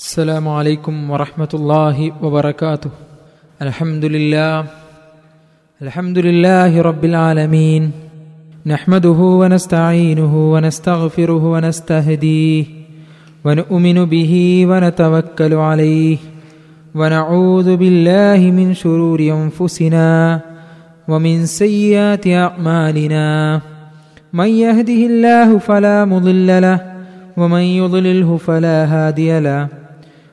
السلام عليكم ورحمة الله وبركاته. الحمد لله. الحمد لله رب العالمين. نحمده ونستعينه ونستغفره ونستهديه ونؤمن به ونتوكل عليه ونعوذ بالله من شرور أنفسنا ومن سيئات أعمالنا. من يهده الله فلا مضل له ومن يضلله فلا هادي له.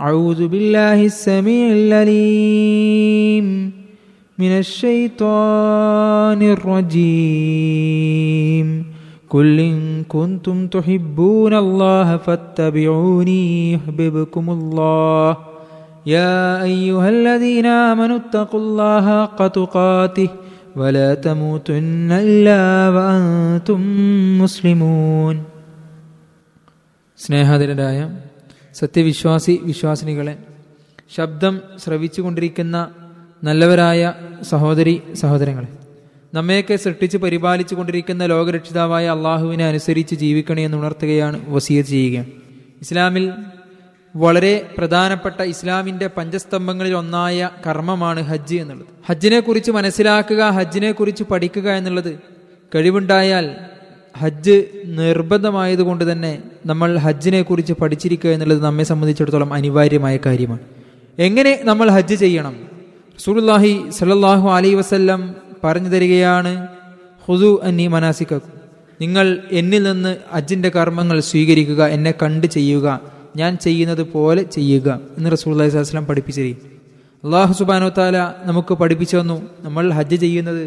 أعوذ بالله السميع العليم من الشيطان الرجيم قل إن كنتم تحبون الله فاتبعوني يحببكم الله يا أيها الذين آمنوا اتقوا الله حق تقاته ولا تموتن إلا وأنتم مسلمون സ്നേഹാദരരായ സത്യവിശ്വാസി വിശ്വാസിനികളെ ശബ്ദം ശ്രവിച്ചുകൊണ്ടിരിക്കുന്ന നല്ലവരായ സഹോദരി സഹോദരങ്ങളെ നമ്മയൊക്കെ സൃഷ്ടിച്ച് പരിപാലിച്ചു കൊണ്ടിരിക്കുന്ന ലോകരക്ഷിതാവായ അള്ളാഹുവിനെ അനുസരിച്ച് ജീവിക്കണേ എന്ന് ഉണർത്തുകയാണ് വസീത് ചെയ്യുക. ഇസ്ലാമിൽ വളരെ പ്രധാനപ്പെട്ട ഇസ്ലാമിന്റെ പഞ്ചസ്തംഭങ്ങളിൽ ഒന്നായ കർമ്മമാണ് ഹജ്ജ് എന്നുള്ളത്. ഹജ്ജിനെ കുറിച്ച് മനസ്സിലാക്കുക ഹജ്ജിനെ കുറിച്ച് പഠിക്കുക എന്നുള്ളത് കഴിവുണ്ടായാൽ ഹജ്ജ് നിർബന്ധമായതുകൊണ്ട് തന്നെ നമ്മൾ ഹജ്ജിനെ കുറിച്ച് പഠിച്ചിരിക്കുക എന്നുള്ളത് നമ്മെ സംബന്ധിച്ചിടത്തോളം അനിവാര്യമായ കാര്യമാണ്. എങ്ങനെ നമ്മൾ ഹജ്ജ് ചെയ്യണം? റസൂലുള്ളാഹി സലല്ലാഹു അലൈ വസല്ലം പറഞ്ഞു തരികയാണ് ഹുദു അന്നി മനാസിക്കു നിങ്ങൾ എന്നിൽ നിന്ന് ഹജ്ജിന്റെ കർമ്മങ്ങൾ സ്വീകരിക്കുക എന്നെ കണ്ട് ചെയ്യുക ഞാൻ ചെയ്യുന്നത് പോലെ ചെയ്യുക എന്ന് റസൂൽ സ്വലം പഠിപ്പിച്ചിരിക്കും അള്ളാഹു സുബാനോ താല നമുക്ക് പഠിപ്പിച്ചു തന്നു നമ്മൾ ഹജ്ജ് ചെയ്യുന്നത്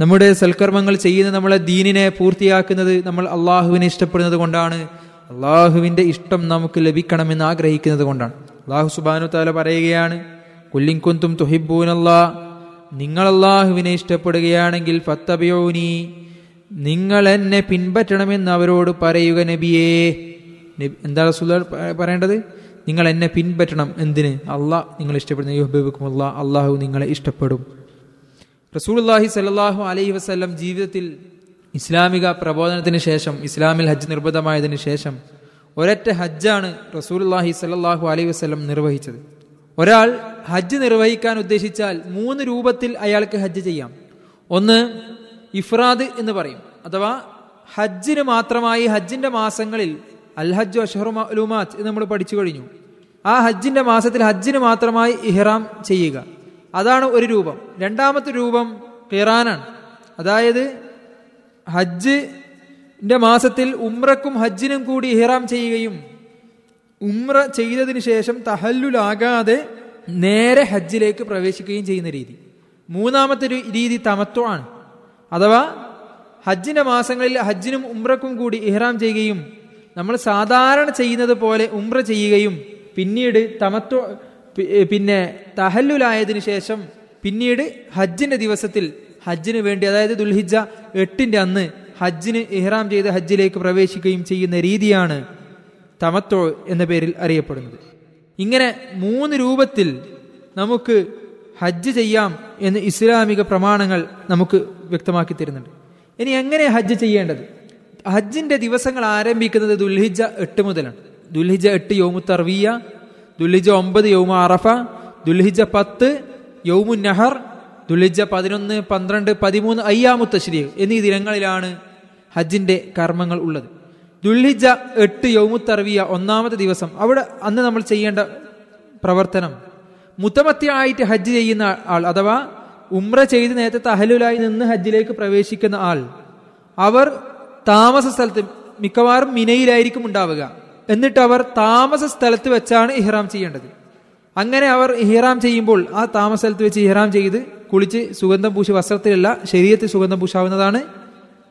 നമ്മുടെ സൽക്കർമ്മങ്ങൾ ചെയ്യുന്ന നമ്മളെ ദീനിനെ പൂർത്തിയാക്കുന്നത് നമ്മൾ അള്ളാഹുവിനെ ഇഷ്ടപ്പെടുന്നത് കൊണ്ടാണ്. അള്ളാഹുവിന്റെ ഇഷ്ടം നമുക്ക് ലഭിക്കണമെന്ന് ആഗ്രഹിക്കുന്നത് കൊണ്ടാണ്. അള്ളാഹു സുബാനു താല പറയുകയാണ് കുല്ലിങ്കുന്തും തുഹിബൂനല്ലാ നിങ്ങൾ അള്ളാഹുവിനെ ഇഷ്ടപ്പെടുകയാണെങ്കിൽ ഫത്തബിയോനി നിങ്ങൾ എന്നെ പിൻപറ്റണമെന്ന് അവരോട് പറയുക നബിയേ. എന്താ റസൂൽ പറയേണ്ടത്? നിങ്ങൾ എന്നെ പിൻപറ്റണം. എന്തിന്? അള്ളാഹ് നിങ്ങൾ ഇഷ്ടപ്പെടുന്ന. അള്ളാഹു നിങ്ങളെ ഇഷ്ടപ്പെടും. റസൂൽല്ലാഹി സല്ലാഹു അലൈഹി വസ്ല്ലം ജീവിതത്തിൽ ഇസ്ലാമിക പ്രബോധനത്തിന് ശേഷം ഇസ്ലാമിൽ ഹജ്ജ് നിർബന്ധമായതിനു ശേഷം ഒരൊറ്റ ഹജ്ജാണ് റസൂൽല്ലാഹി സല്ലാഹു അലൈഹി വസ്ല്ലം നിർവഹിച്ചത്. ഒരാൾ ഹജ്ജ് നിർവഹിക്കാൻ ഉദ്ദേശിച്ചാൽ മൂന്ന് രൂപത്തിൽ അയാൾക്ക് ഹജ്ജ് ചെയ്യാം. ഒന്ന് ഇഫ്രാദ് എന്ന് പറയും. അഥവാ ഹജ്ജിന് മാത്രമായി ഹജ്ജിന്റെ മാസങ്ങളിൽ അൽ ഹജ്ജ് അഷഹറുമാത്ത് നമ്മൾ പഠിച്ചു കഴിഞ്ഞു. ആ ഹജ്ജിന്റെ മാസത്തിൽ ഹജ്ജിന് മാത്രമായി ഇഹ്റാം ചെയ്യുക. അതാണ് ഒരു രൂപം. രണ്ടാമത്തെ രൂപം ഖിറാനാണ്. അതായത് ഹജ്ജിന്റെ മാസത്തിൽ ഉമ്രക്കും ഹജ്ജിനും കൂടി ഇഹ്റാം ചെയ്യുകയും ഉമ്ര ചെയ്തതിന് ശേഷം തഹല്ലുലാകാതെ നേരെ ഹജ്ജിലേക്ക് പ്രവേശിക്കുകയും ചെയ്യുന്ന രീതി. മൂന്നാമത്തെ രീതി തമത്വമാണ് അഥവാ ഹജ്ജിന്റെ മാസങ്ങളിൽ ഹജ്ജിനും ഉമ്രക്കും കൂടി ഇഹ്റാം ചെയ്യുകയും നമ്മൾ സാധാരണ ചെയ്യുന്നത് പോലെ ഉമ്ര ചെയ്യുകയും പിന്നീട് തമത്വ പിന്നെ തഹല്ലുലായതിനു ശേഷം പിന്നീട് ഹജ്ജിന്റെ ദിവസത്തിൽ ഹജ്ജിന് വേണ്ടി അതായത് ദുൽഹിജ എട്ടിന്റെ അന്ന് ഹജ്ജിന് ഇഹ്റാം ചെയ്ത് ഹജ്ജിലേക്ക് പ്രവേശിക്കുകയും ചെയ്യുന്ന രീതിയാണ് തമത്തോ എന്ന പേരിൽ അറിയപ്പെടുന്നത്. ഇങ്ങനെ മൂന്ന് രൂപത്തിൽ നമുക്ക് ഹജ്ജ് ചെയ്യാം എന്ന് ഇസ്ലാമിക പ്രമാണങ്ങൾ നമുക്ക് വ്യക്തമാക്കി തരുന്നുണ്ട്. ഇനി എങ്ങനെ ഹജ്ജ് ചെയ്യേണ്ടത്? ഹജ്ജിന്റെ ദിവസങ്ങൾ ആരംഭിക്കുന്നത് ദുൽഹിജ എട്ട് മുതലാണ്. ദുൽഹിജ എട്ട് യൗമു ദുൽഹിജ ഒമ്പത് യൗമ അറഫ ദുൽഹിജ പത്ത് യൗമു നഹർ ദുൽഹിജ പതിനൊന്ന് പന്ത്രണ്ട് പതിമൂന്ന് അയ്യാമു ശ്രീ എന്നീ ദിനങ്ങളിലാണ് ഹജ്ജിന്റെ കർമ്മങ്ങൾ ഉള്ളത്. ദുൽഹിജ എട്ട് യൗമു തർവിയ ഒന്നാമത്തെ ദിവസം. അവിടെ അന്ന് നമ്മൾ ചെയ്യേണ്ട പ്രവർത്തനം മുത്തമത്തിയായിട്ട് ഹജ്ജ് ചെയ്യുന്ന ആൾ അഥവാ ഉമ്ര ചെയ്ത് നേരത്തെ തഹലുലായി നിന്ന് ഹജ്ജിലേക്ക് പ്രവേശിക്കുന്ന ആൾ അവർ താമസ സ്ഥലത്ത് മിക്കവാറും മിനയിലായിരിക്കും ഉണ്ടാവുക. എന്നിട്ട് അവർ താമസ സ്ഥലത്ത് വെച്ചാണ് ഇഹ്റാം ചെയ്യേണ്ടത്. അങ്ങനെ അവർ ഇഹ്റാം ചെയ്യുമ്പോൾ ആ താമസ സ്ഥലത്ത് വെച്ച് ഇഹ്റാം ചെയ്ത് കുളിച്ച് സുഗന്ധം പൂശി വസ്ത്രത്തിലല്ല ശരീരത്തിൽ സുഗന്ധം പൂശാവുന്നതാണ്.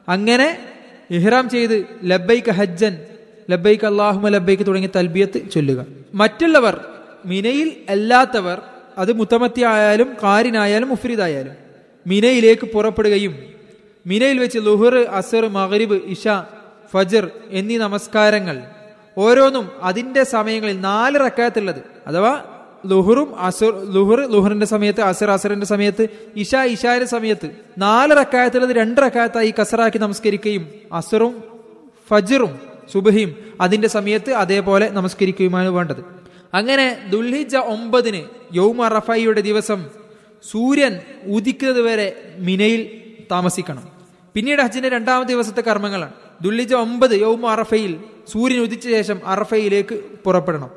അങ്ങനെ ഇഹ്റാം ചെയ്ത് ലബൈക്ക് ഹജ്ജൻ ലബൈക്ക് അള്ളാഹുമ ലബൈക്ക് തുടങ്ങിയ തൽബിയത്ത് ചൊല്ലുക. മറ്റുള്ളവർ മിനയിൽ അല്ലാത്തവർ അത് മുത്തമത്തി ആയാലും കാരിനായാലും മുഫ്രീദായാലും മിനയിലേക്ക് പുറപ്പെടുകയും മിനയിൽ വെച്ച് ലുഹർ അസർ മഗ്രിബ് ഇഷ ഫജർ എന്നീ നമസ്കാരങ്ങൾ ഓരോന്നും അതിന്റെ സമയങ്ങളിൽ നാല് റക്കാത്തുള്ളത്. അഥവാ ലുഹറും അസുർ ലുഹർ ലുഹറിന്റെ സമയത്ത് അസുർ അസുറിന്റെ സമയത്ത് ഇഷ ഇഷാന്റെ സമയത്ത് നാല് റക്കായത്തുള്ളത് രണ്ട് റക്കായത്തായി കസറാക്കി നമസ്കരിക്കുകയും അസുറും ഫജറും സുബഹിയും അതിന്റെ സമയത്ത് അതേപോലെ നമസ്കരിക്കുകയുമാണ് വേണ്ടത്. അങ്ങനെ ദുൽഹിജ ഒമ്പതിന് യൗമ റഫായിയുടെ ദിവസം സൂര്യൻ ഉദിക്കുന്നത് വരെ മിനയിൽ താമസിക്കണം. പിന്നീട് ഹജ്ജിന്റെ രണ്ടാമത്തെ ദിവസത്തെ കർമ്മങ്ങളാണ്. ദുല്ലിജ ഒമ്പത് യൗമ അറഫയിൽ സൂര്യൻ ഉദിച്ച ശേഷം അറഫയിലേക്ക് പുറപ്പെടണം.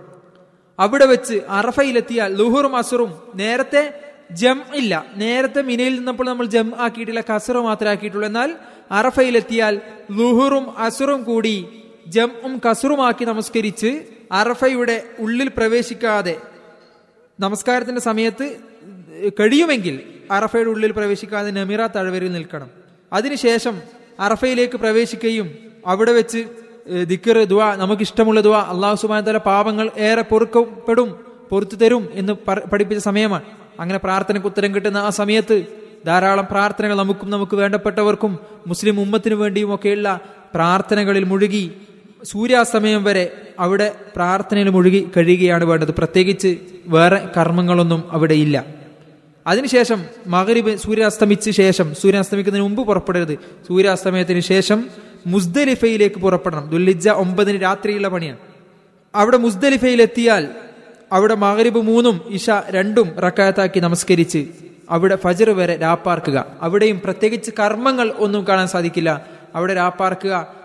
അവിടെ വെച്ച് അറഫയിലെത്തിയാൽ ലുഹുറും അസുറും നേരത്തെ ജം ഇല്ല. നേരത്തെ മിനയിൽ നിന്നപ്പോൾ നമ്മൾ ജം ആക്കിയിട്ടില്ല കസറ് മാത്രമേ ആക്കിയിട്ടുള്ളൂ. എന്നാൽ അറഫയിലെത്തിയാൽ ലുഹുറും അസുറും കൂടി ജംഉം കസറുമാക്കി നമസ്കരിച്ച് അറഫയുടെ ഉള്ളിൽ പ്രവേശിക്കാതെ നമസ്കാരത്തിന്റെ സമയത്ത് കഴിയുമെങ്കിൽ അറഫയുടെ ഉള്ളിൽ പ്രവേശിക്കാതെ നമിറ തഴവരിൽ നിൽക്കണം. അതിനുശേഷം അറഫയിലേക്ക് പ്രവേശിക്കുകയും അവിടെ വെച്ച് ദിക്കർ ദുവ നമുക്ക് ഇഷ്ടമുള്ള ദുവ അള്ളാഹു സുബാന തല പാപങ്ങൾ ഏറെ പൊറുക്കപ്പെടും പൊറത്തു തരും എന്ന് പഠിപ്പിച്ച സമയമാണ്. അങ്ങനെ പ്രാർത്ഥനയ്ക്ക് ഉത്തരം കിട്ടുന്ന ആ സമയത്ത് ധാരാളം പ്രാർത്ഥനകൾ നമുക്കും നമുക്ക് വേണ്ടപ്പെട്ടവർക്കും മുസ്ലിം ഉമ്മത്തിനു വേണ്ടിയും ഒക്കെയുള്ള പ്രാർത്ഥനകളിൽ മുഴുകി സൂര്യാസ്തമയം വരെ അവിടെ പ്രാർത്ഥനയിൽ മുഴുകി കഴിയുകയാണ് വേണ്ടത്. പ്രത്യേകിച്ച് വേറെ കർമ്മങ്ങളൊന്നും അവിടെ ഇല്ല. അതിനുശേഷം മകരിബ് സൂര്യാസ്തമിച്ച ശേഷം സൂര്യൻ അസ്തമിക്കുന്നതിന് മുമ്പ് പുറപ്പെടരുത്. സൂര്യാസ്തമയത്തിന് ശേഷം മുസ്ദലിഫയിലേക്ക് പുറപ്പെടണം. ദുല്ലിജ ഒമ്പതിന് രാത്രിയുള്ള പണിയാണ്. അവിടെ മുസ്ദലിഫയിലെത്തിയാൽ അവിടെ മകരിബ് മൂന്നും ഇഷ രണ്ടും റക്കായത്താക്കി നമസ്കരിച്ച് അവിടെ ഫജർ വരെ രാപ്പാർക്കുക. അവിടെയും പ്രത്യേകിച്ച് കർമ്മങ്ങൾ ഒന്നും കാണാൻ സാധിക്കില്ല. അവിടെ രാപ്പാർക്കുക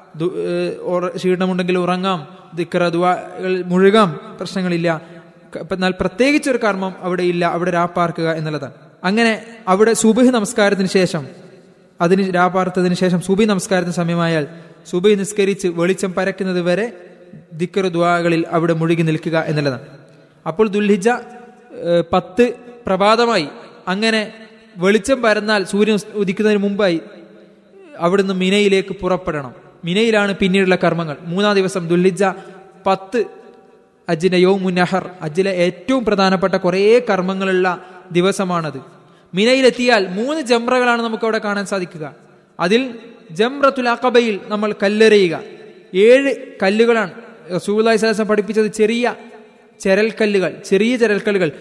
ക്ഷീണമുണ്ടെങ്കിൽ ഉറങ്ങാം ദിക്കറ ദുവാകൾ മുഴുകാം പ്രശ്നങ്ങളില്ല. എന്നാൽ പ്രത്യേകിച്ച് ഒരു കർമ്മം അവിടെ ഇല്ല അവിടെ രാപ്പാർക്കുക എന്നുള്ളതാണ്. അങ്ങനെ അവിടെ സുബഹി നമസ്കാരത്തിന് ശേഷം അതിന് രാപാർത്തതിന് ശേഷം സുബി നമസ്കാരത്തിന് സമയമായാൽ സുബി നിസ്കരിച്ച് വെളിച്ചം പരക്കുന്നത് വരെ ദിക്കർ ദ്വാകളിൽ അവിടെ മുഴുകി നിൽക്കുക എന്നുള്ളതാണ്. അപ്പോൾ ദുൽഹിജ പത്ത് പ്രഭാതമായി അങ്ങനെ വെളിച്ചം പരന്നാൽ സൂര്യൻ ഉദിക്കുന്നതിന് മുമ്പായി അവിടുന്ന് മിനയിലേക്ക് പുറപ്പെടണം. മിനയിലാണ് പിന്നീടുള്ള കർമ്മങ്ങൾ. മൂന്നാം ദിവസം ദുൽഹിജ പത്ത് അജിന്റെ യൗമു നഹർ അജിലെ ഏറ്റവും പ്രധാനപ്പെട്ട കുറേ കർമ്മങ്ങളുള്ള ദിവസമാണത്. മിനയിലെത്തിയാൽ മൂന്ന് ജംറകളാണ് നമുക്ക് അവിടെ കാണാൻ സാധിക്കുക. അതിൽ ജംറത്തുൽ അക്കബയിൽ നമ്മൾ കല്ലെറിയുക. ഏഴ് കല്ലുകളാണ് റസൂലായി പഠിപ്പിച്ചത് ചെറിയ ചെരൽക്കല്ലുകൾ ചെറിയ ചെരൽക്കല്ലുകൾ.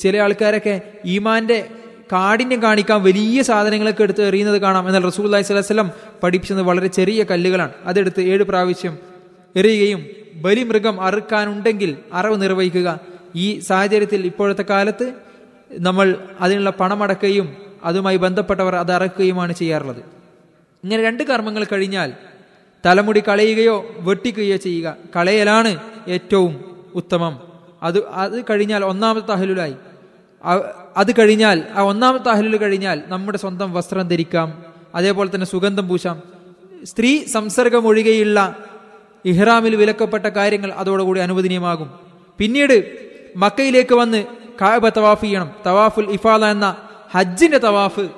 ചില ആൾക്കാരൊക്കെ ഈമാന്റെ കാടിനെ കാണിക്കാൻ വലിയ സാധനങ്ങളൊക്കെ എടുത്ത് എറിയുന്നത് കാണാം. എന്നാൽ റസൂൽ അലൈഹി സ്വലം പഠിപ്പിച്ചത് വളരെ ചെറിയ കല്ലുകളാണ്. അതെടുത്ത് ഏഴ് പ്രാവശ്യം എറിയുകയും ബലിമൃഗം അറുക്കാനുണ്ടെങ്കിൽ അറവ് നിർവഹിക്കുക. ഈ സാഹചര്യത്തിൽ ഇപ്പോഴത്തെ കാലത്ത് നമ്മൾ അതിനുള്ള പണമടക്കുകയും അതുമായി ബന്ധപ്പെട്ടവർ അത് അറക്കുകയുമാണ് ചെയ്യാറുള്ളത്. ഇങ്ങനെ രണ്ട് കർമ്മങ്ങൾ കഴിഞ്ഞാൽ തലമുടി കളയുകയോ വെട്ടിക്കുകയോ ചെയ്യുക. കളയലാണ് ഏറ്റവും ഉത്തമം. അത് അത് കഴിഞ്ഞാൽ ഒന്നാമത്തെ തഹലുലായി അത് കഴിഞ്ഞാൽ ആ ഒന്നാമത്തെ അഹലുൽ കഴിഞ്ഞാൽ നമ്മുടെ സ്വന്തം വസ്ത്രം ധരിക്കാം. അതേപോലെ തന്നെ സുഗന്ധം പൂശാം. സ്ത്രീ സംസർഗം ഒഴികെയുള്ള ഇഹ്റാമിൽ വിലക്കപ്പെട്ട കാര്യങ്ങൾ അതോടുകൂടി അനുവദനീയമാകും. പിന്നീട് മക്കയിലേക്ക് വന്ന് കാബ തവാഫ് ചെയ്യണം. തവാഫുൽ ഇഫാല എന്ന ഹജ്ജിന്റെ തവാഫ്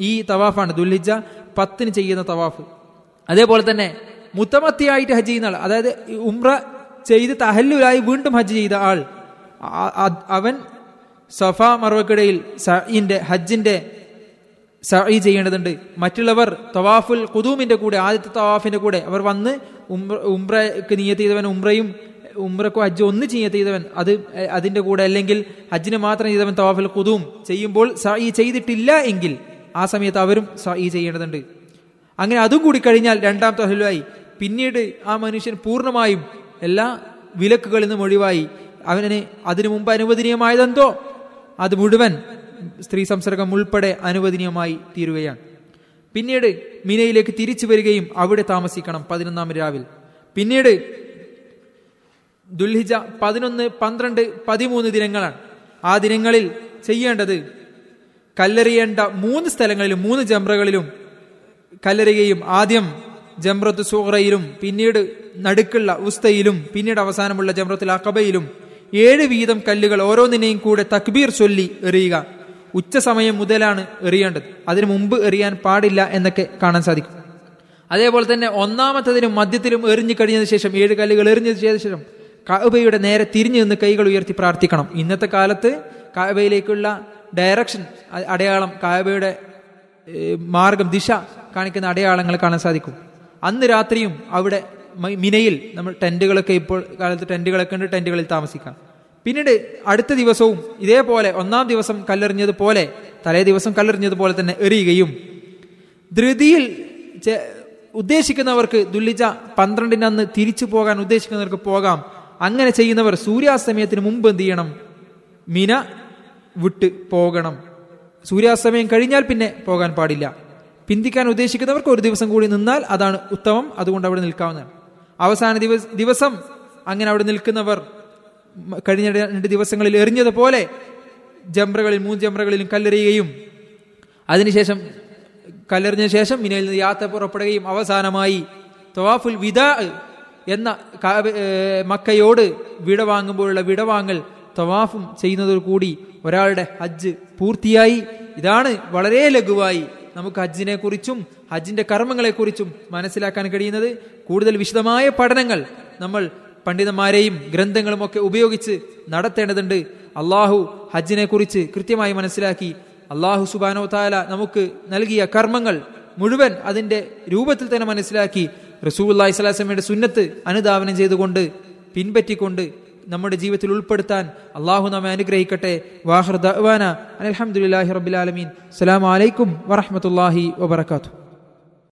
ഈ തവാഫാണ്. ദുൽഹിജ പത്തിന് ചെയ്യുന്ന തവാഫ്. അതേപോലെ തന്നെ മുത്തമത്തിയായിട്ട് ഹജ്ജ് ചെയ്യുന്ന ആൾ അതായത് ഉംറ ചെയ്ത് തഹല്ലുലായി വീണ്ടും ഹജ്ജ് ചെയ്ത ആൾ അവൻ സഫ മറവക്കിടയിൽ സഇന്റെ ഹജ്ജിന്റെ സഈ ചെയ്യേണ്ടതുണ്ട്. മറ്റുള്ളവർ തവാഫുൽ കുതൂമിന്റെ കൂടെ ആദ്യത്തെ തവാഫിന്റെ കൂടെ അവർ വന്ന് ഉംറ ഉംറക്ക് നീയത്ത് ചെയ്തവൻ ഉംറയും ഉംറക്കോ ഹജ്ജ് ഒന്ന് ചെയ്യത്ത് ചെയ്തവൻ. അത് അതിന്റെ കൂടെ അല്ലെങ്കിൽ ഹജ്ജിന് മാത്രം ചെയ്തവൻ തവാഫൽ കുതും ചെയ്യുമ്പോൾ സഈ ചെയ്തിട്ടില്ല എങ്കിൽ ആ സമയത്ത് അവരും സഈ ചെയ്യേണ്ടതുണ്ട്. അങ്ങനെ അതും കൂടി കഴിഞ്ഞാൽ രണ്ടാം തഹലുമായി പിന്നീട് ആ മനുഷ്യൻ പൂർണമായും എല്ലാ വിലക്കുകളിൽ നിന്നും ഒഴിവായി. അവനെ അതിനു മുമ്പ് അനുവദനീയമായതെന്തോ? അത് മുഴുവൻ സ്ത്രീ സംസർഗം ഉൾപ്പെടെ അനുവദനീയമായി തീരുകയാണ്. പിന്നീട് മിനയിലേക്ക് തിരിച്ചു വരികയും അവിടെ താമസിക്കണം പതിനൊന്നാം രാവിൽ. പിന്നീട് ദുൽഹിജ പതിനൊന്ന് പന്ത്രണ്ട് പതിമൂന്ന് ദിനങ്ങളാണ്. ആ ദിനങ്ങളിൽ ചെയ്യേണ്ടത് കല്ലെറിയേണ്ട മൂന്ന് സ്ഥലങ്ങളിലും മൂന്ന് ജംറകളിലും കല്ലെറിയുകയും ആദ്യം ജംറത്ത് സൂറയിലും പിന്നീട് നടുക്കുള്ള ഉസ്തയിലും പിന്നീട് അവസാനമുള്ള ജംറത്തുൽ അക്കബയിലും ഏഴ് വീതം കല്ലുകൾ ഓരോന്നിനെയും കൂടെ തക്ബീർ ചൊല്ലി എറിയുക. ഉച്ച സമയം മുതലാണ് എറിയേണ്ടത്. അതിനു മുമ്പ് എറിയാൻ പാടില്ല എന്നൊക്കെ കാണാൻ സാധിക്കും. അതേപോലെ തന്നെ ഒന്നാമത്തതിനും മധ്യത്തിലും എറിഞ്ഞു കഴിഞ്ഞതിന് ശേഷം ഏഴ് കല്ലുകൾ എറിഞ്ഞതിന് ശേഷം കാബയുടെ നേരെ തിരിഞ്ഞു നിന്ന് കൈകൾ ഉയർത്തി പ്രാർത്ഥിക്കണം. ഇന്നത്തെ കാലത്ത് കാബയിലേക്കുള്ള ഡയറക്ഷൻ അടയാളം കാബയുടെ മാർഗം ദിശ കാണിക്കുന്ന അടയാളങ്ങൾ കാണാൻ സാധിക്കും. അന്ന് രാത്രിയും അവിടെ മിനയിൽ നമ്മൾ ടെന്റുകളൊക്കെ ഇപ്പോൾ കാലത്ത് ടെന്റുകളൊക്കെ ഉണ്ട് ടെന്റുകളിൽ താമസിക്കാം. പിന്നീട് അടുത്ത ദിവസവും ഇതേപോലെ ഒന്നാം ദിവസം കല്ലെറിഞ്ഞതുപോലെ തലേ ദിവസം കല്ലെറിഞ്ഞതുപോലെ തന്നെ എറിയുകയും ധൃതിയിൽ ഉദ്ദേശിക്കുന്നവർക്ക് ദുല്ലിജ പന്ത്രണ്ടിന് അന്ന് തിരിച്ചു പോകാൻ ഉദ്ദേശിക്കുന്നവർക്ക് പോകാം. അങ്ങനെ ചെയ്യുന്നവർ സൂര്യാസ്തമയത്തിന് മുമ്പ് എന്ത് ചെയ്യണം? മിന വിട്ട് പോകണം. സൂര്യാസ്തമയം കഴിഞ്ഞാൽ പിന്നെ പോകാൻ പാടില്ല. പിന്തിക്കാൻ ഉദ്ദേശിക്കുന്നവർക്ക് ഒരു ദിവസം കൂടി നിന്നാൽ അതാണ് ഉത്തമം അതുകൊണ്ട് അവിടെ നിൽക്കാവുന്നതാണ്. അവസാന ദിവസം അങ്ങനെ അവിടെ നിൽക്കുന്നവർ കഴിഞ്ഞ രണ്ട് ദിവസങ്ങളിൽ എറിഞ്ഞതുപോലെ ജംറകളിൽ മൂന്ന് ജംറകളിലും കല്ലെറിയുകയും അതിനുശേഷം കല്ലെറിഞ്ഞ ശേഷം മിനയിൽ നിന്ന് യാത്ര പുറപ്പെടുകയും അവസാനമായി തവാഫുൽ വിദാ എന്ന മക്കയോട് വിട മക്കയോട് വിടവാങ്ങുമ്പോഴുള്ള വിടവാങ്ങൽ തവാഫും ചെയ്യുന്നതോടുകൂടി ഒരാളുടെ ഹജ്ജ് പൂർത്തിയായി. ഇതാണ് വളരെ ലഘുവായി നമുക്ക് ഹജ്ജിനെ കുറിച്ചും ഹജ്ജിന്റെ കർമ്മങ്ങളെക്കുറിച്ചും മനസ്സിലാക്കാൻ കഴിയുന്നത്. കൂടുതൽ വിശദമായ പഠനങ്ങൾ നമ്മൾ പണ്ഡിതന്മാരെയും ഗ്രന്ഥങ്ങളും ഒക്കെ ഉപയോഗിച്ച് നടത്തേണ്ടതുണ്ട്. അള്ളാഹു ഹജ്ജിനെ കുറിച്ച് കൃത്യമായി മനസ്സിലാക്കി. അള്ളാഹു സുബാനോ താല നമുക്ക് നൽകിയ കർമ്മങ്ങൾ മുഴുവൻ അതിന്റെ രൂപത്തിൽ തന്നെ മനസ്സിലാക്കി. റസൂല്ലായി സ്വലാസ്ലമയുടെ സുന്നത്ത് അനുധാവനം ചെയ്തുകൊണ്ട് പിൻപറ്റിക്കൊണ്ട് നമ്മുടെ ജീവിതത്തിൽ ഉൾപ്പെടുത്താൻ അള്ളാഹു നമ്മെ അനുഗ്രഹിക്കട്ടെ. വാഹർ ദഅ്വാന അലഹമുല്ലാഹി റബിലാലമീൻ അസ്സലാമു അലൈക്കും വറഹ്മത്തുള്ളാഹി വബറകാതുഹു.